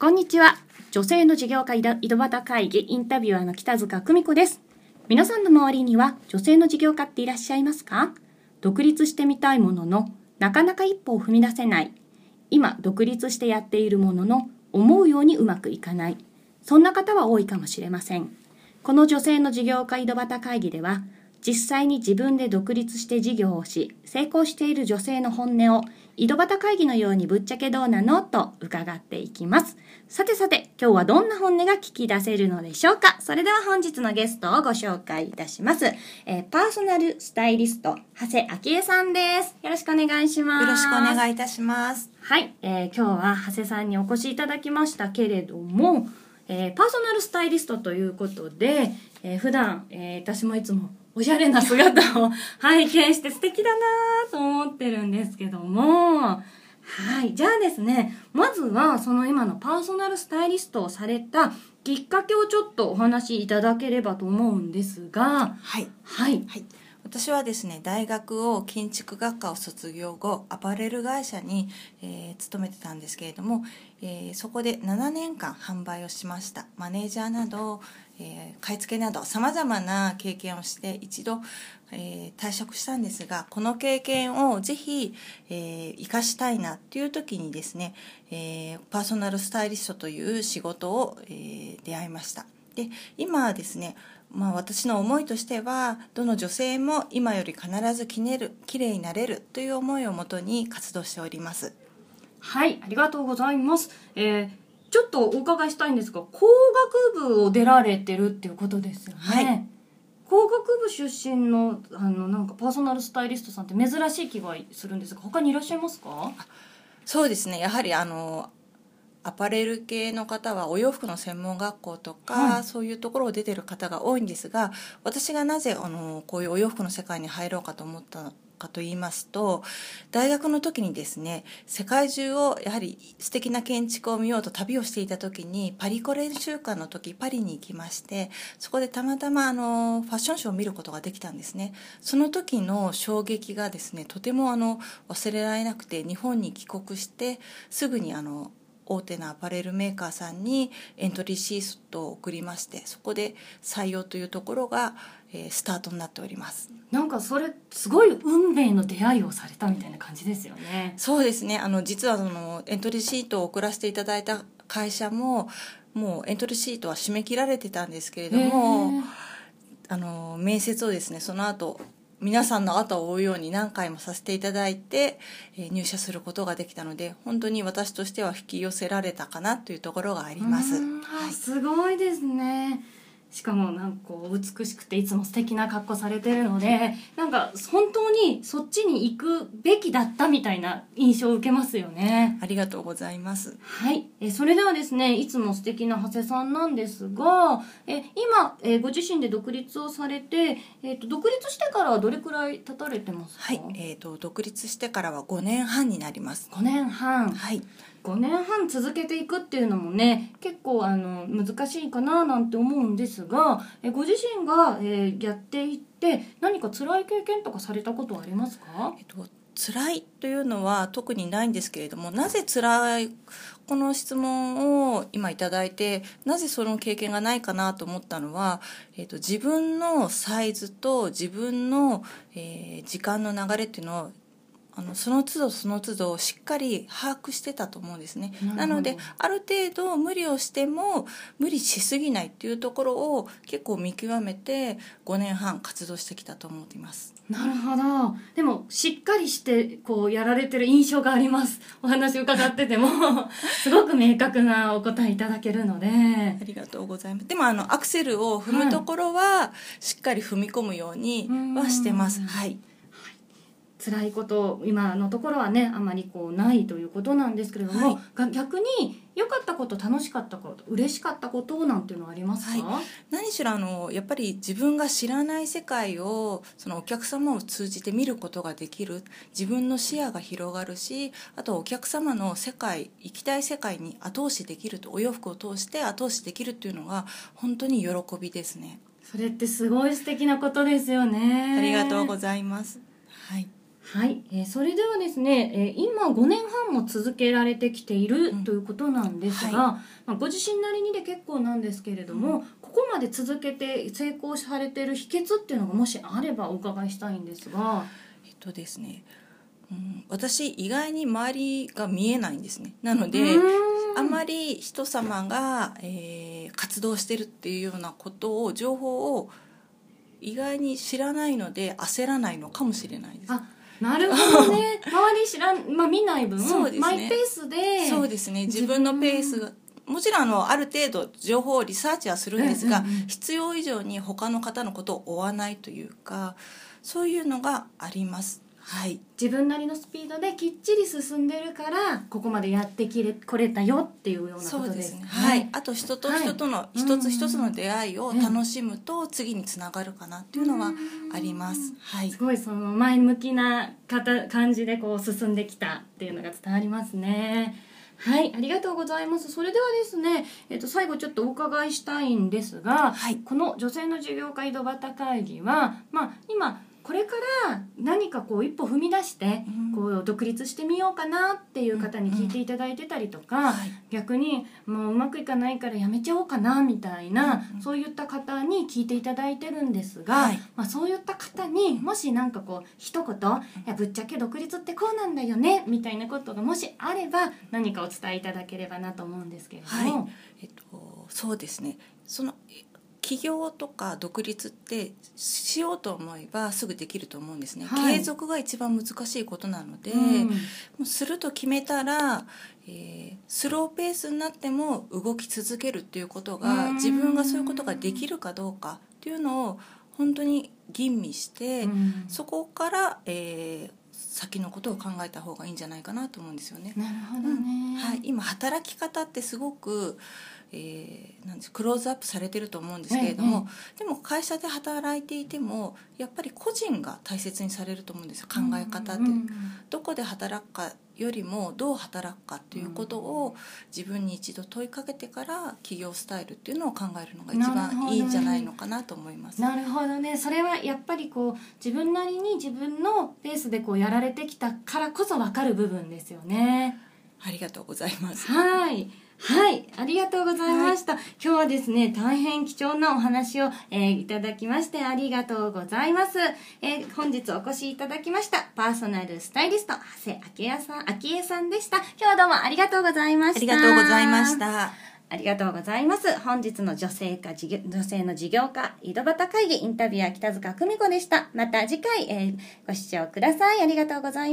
こんにちは。女性の事業家井戸端会議インタビュアーの北塚久美子です。皆さんの周りには女性の事業家っていらっしゃいますか？独立してみたいものの、なかなか一歩を踏み出せない。今、独立してやっているものの、思うようにうまくいかない。そんな方は多いかもしれません。この女性の事業家井戸端会議では、実際に自分で独立して事業をし、成功している女性の本音を、井戸端会議のようにぶっちゃけどうなのと伺っていきます。さてさて、今日はどんな本音が聞き出せるのでしょうかそれでは本日のゲストをご紹介いたします。えーパーソナルスタイリスト、長谷昭恵さんです。よろしくお願いします。よろしくお願いいたします。はい、えー今日は長谷さんにお越しいただきましたけれども、えーパーソナルスタイリストということで、えー普段、えー私もいつもおしゃれな姿を拝見して素敵だなと思ってるんですけども、はい。じゃあですね、まずはその今のパーソナルスタイリストをされたきっかけをちょっとお話しいただければと思うんですが、はい。はい。はい。私はですね、大学を建築学科を卒業後、アパレル会社に、えー勤めてたんですけれども、えーそこで7年間販売をしました。マネージャーなど、えー買い付けなどさまざまな経験をして一度、えー退職したんですがこの経験をぜひ、えー生かしたいなっていう時にですね、えーパーソナルスタイリストという仕事を、えー出会いました。で今はですねまあ、私の思いとしてはどの女性も今より必ずきれる綺麗になれるという思いをもとに活動しておりますはい、ありがとうございます。えーちょっとお伺いしたいんですが、工学部を出られてるっていうことですよね。はい工学部出身のあのなんかパーソナルスタイリストさんって珍しい気がするんですが、他にいらっしゃいますか？そうですねやはりあのアパレル系の方はお洋服の専門学校とか、はい。そういうところを出てる方が多いんですが私がなぜあのこういうお洋服の世界に入ろうかと思ったかと言いますと大学の時にですね世界中をやはり素敵な建築を見ようと旅をしていた時にパリコレ週間の時パリに行きましてそこでたまたまあのファッションショーを見ることができたんですね。その時の衝撃がですねとてもあの忘れられなくて日本に帰国してすぐにあの大手のアパレルメーカーさんにエントリーシートを送りましてそこで採用というところが、えースタートになっております。なんかそれすごい運命の出会いをされたみたいな感じですよね。そうですね。あの実はそのエントリーシートを送らせていただいた会社ももうエントリーシートは締め切られてたんですけれどへもー。あの面接をですねその後皆さんの後を追うように何回もさせていただいて、えー入社することができたので本当に私としては引き寄せられたかなというところがあります。はい。すごいですねしかもなんかこう美しくていつも素敵な格好されてるのでなんか本当にそっちに行くべきだったみたいな印象を受けますよね。ありがとうございます。はい。えそれではですねいつも素敵な長谷さんなんですがえ今えご自身で独立をされて、えっと独立してからはどれくらい経たれてますか、はい、えー、と独立してからは5年半になります。5年半。はい、5年半続けていくっていうのもね結構あの難しいかななんて思うんですがえご自身が、えーやっていって何か辛い経験とかされたことはありますか？えっと辛いというのは特にないんですけれどもなぜ辛い？この質問を今いただいてなぜその経験がないかなと思ったのは、えっと自分のサイズと自分の、えー時間の流れっていうのをあのその都度その都度しっかり把握してたと思うんですね。なのである程度無理をしても無理しすぎないっていうところを結構見極めて5年半活動してきたと思っています。なるほど。でもしっかりしてこうやられてる印象があります。お話伺ってても。すごく明確なお答えいただけるので。ありがとうございます。でもあのアクセルを踏むところはしっかり踏み込むようにはしてます。うん。はい。辛いこと今のところはねあまりこうないということなんですけれども、はいが逆に良かったこと楽しかったこと嬉しかったことなんていうのはありますか、は何しろあのやっぱり自分が知らない世界をそのお客様を通じて見ることができる自分の視野が広がるしあとお客様の世界行きたい世界に後押しできるとお洋服を通して後押しできるっていうのが本当に喜びですね。それってすごい素敵なことですよねありがとうございます。はい。はい、えーそれではですね、えー今5年半も続けられてきているうん。ということなんですが、はまあ、ご自身なりにで結構なんですけれども、ここまで続けて成功されてる秘訣っていうのがもしあればお伺いしたいんですが。えっとですね、うん、私意外に周りが見えないんですね。なので、あまり人様が、えー活動してるっていうようなことを情報を意外に知らないので焦らないのかもしれないです。あなるほどね。周り知らん、まあ、見ない分、そうですね。マイペースでそうですね。自分のペースがもちろんあのある程度情報をリサーチはするんですが、うんうんうん。必要以上に他の方のことを追わないというかそういうのがありますはい。自分なりのスピードできっちり進んでるからここまでやってきれこれたよっていうようなこそうでとですすねねはい。あと人と人とのはい。一つ一つの出会いを楽しむと次につながるかなっていうのはあります。はい。すごいその前向きな方感じでこう進んできたっていうのが伝わりますね。はい。ありがとうございます。それではですね、えっと最後ちょっとお伺いしたいんですが、はい。この女性の事業家井戸端会議は、まあ、今これから何かこう一歩踏み出してうん。こう独立してみようかなっていう方に聞いていただいてたりとか、はい。逆にもううまくいかないからやめちゃおうかなみたいな、うん。そういった方に聞いていただいてるんですが、はい。まあ、そういった方にもしなんかこう一言「いやぶっちゃけ独立ってこうなんだよね」みたいなことがもしあれば何かお伝えいただければなと思うんですけれども。はい。えっと、そうですね。そのえ起業とか独立ってしようと思えばすぐできると思うんですね、はい。継続が一番難しいことなので、うん。もうすると決めたら、えースローペースになっても動き続けるっていうことがうん。自分がそういうことができるかどうかっていうのを本当に吟味して、うん。そこから、えー先のことを考えた方がいいんじゃないかなと思うんですよね。なるほどね、はい、今働き方ってすごく、えーなんですクローズアップされてると思うんですけれども、でも会社で働いていてもやっぱり個人が大切にされると思うんですよ考え方って。うんどこで働くかよりもどう働くかっていうことを自分に一度問いかけてから企業スタイルっていうのを考えるのが一番いいんじゃないのかなと思います。なるほどねそれはやっぱりこう自分なりに自分のペースでこうやられてきたからこそ分かる部分ですよねありがとうございます。はいはいありがとうございました、今日はですね大変貴重なお話を、えーいただきましてありがとうございます、えー本日お越しいただきましたパーソナルスタイリスト長谷明恵さん昭恵さんでした今日はどうもありがとうございましたありがとうございました。ありがとうございます。本日の女性化女性の事業家、井戸端会議インタビュアー北塚久美子でした。また次回、えーご視聴ください。ありがとうございます。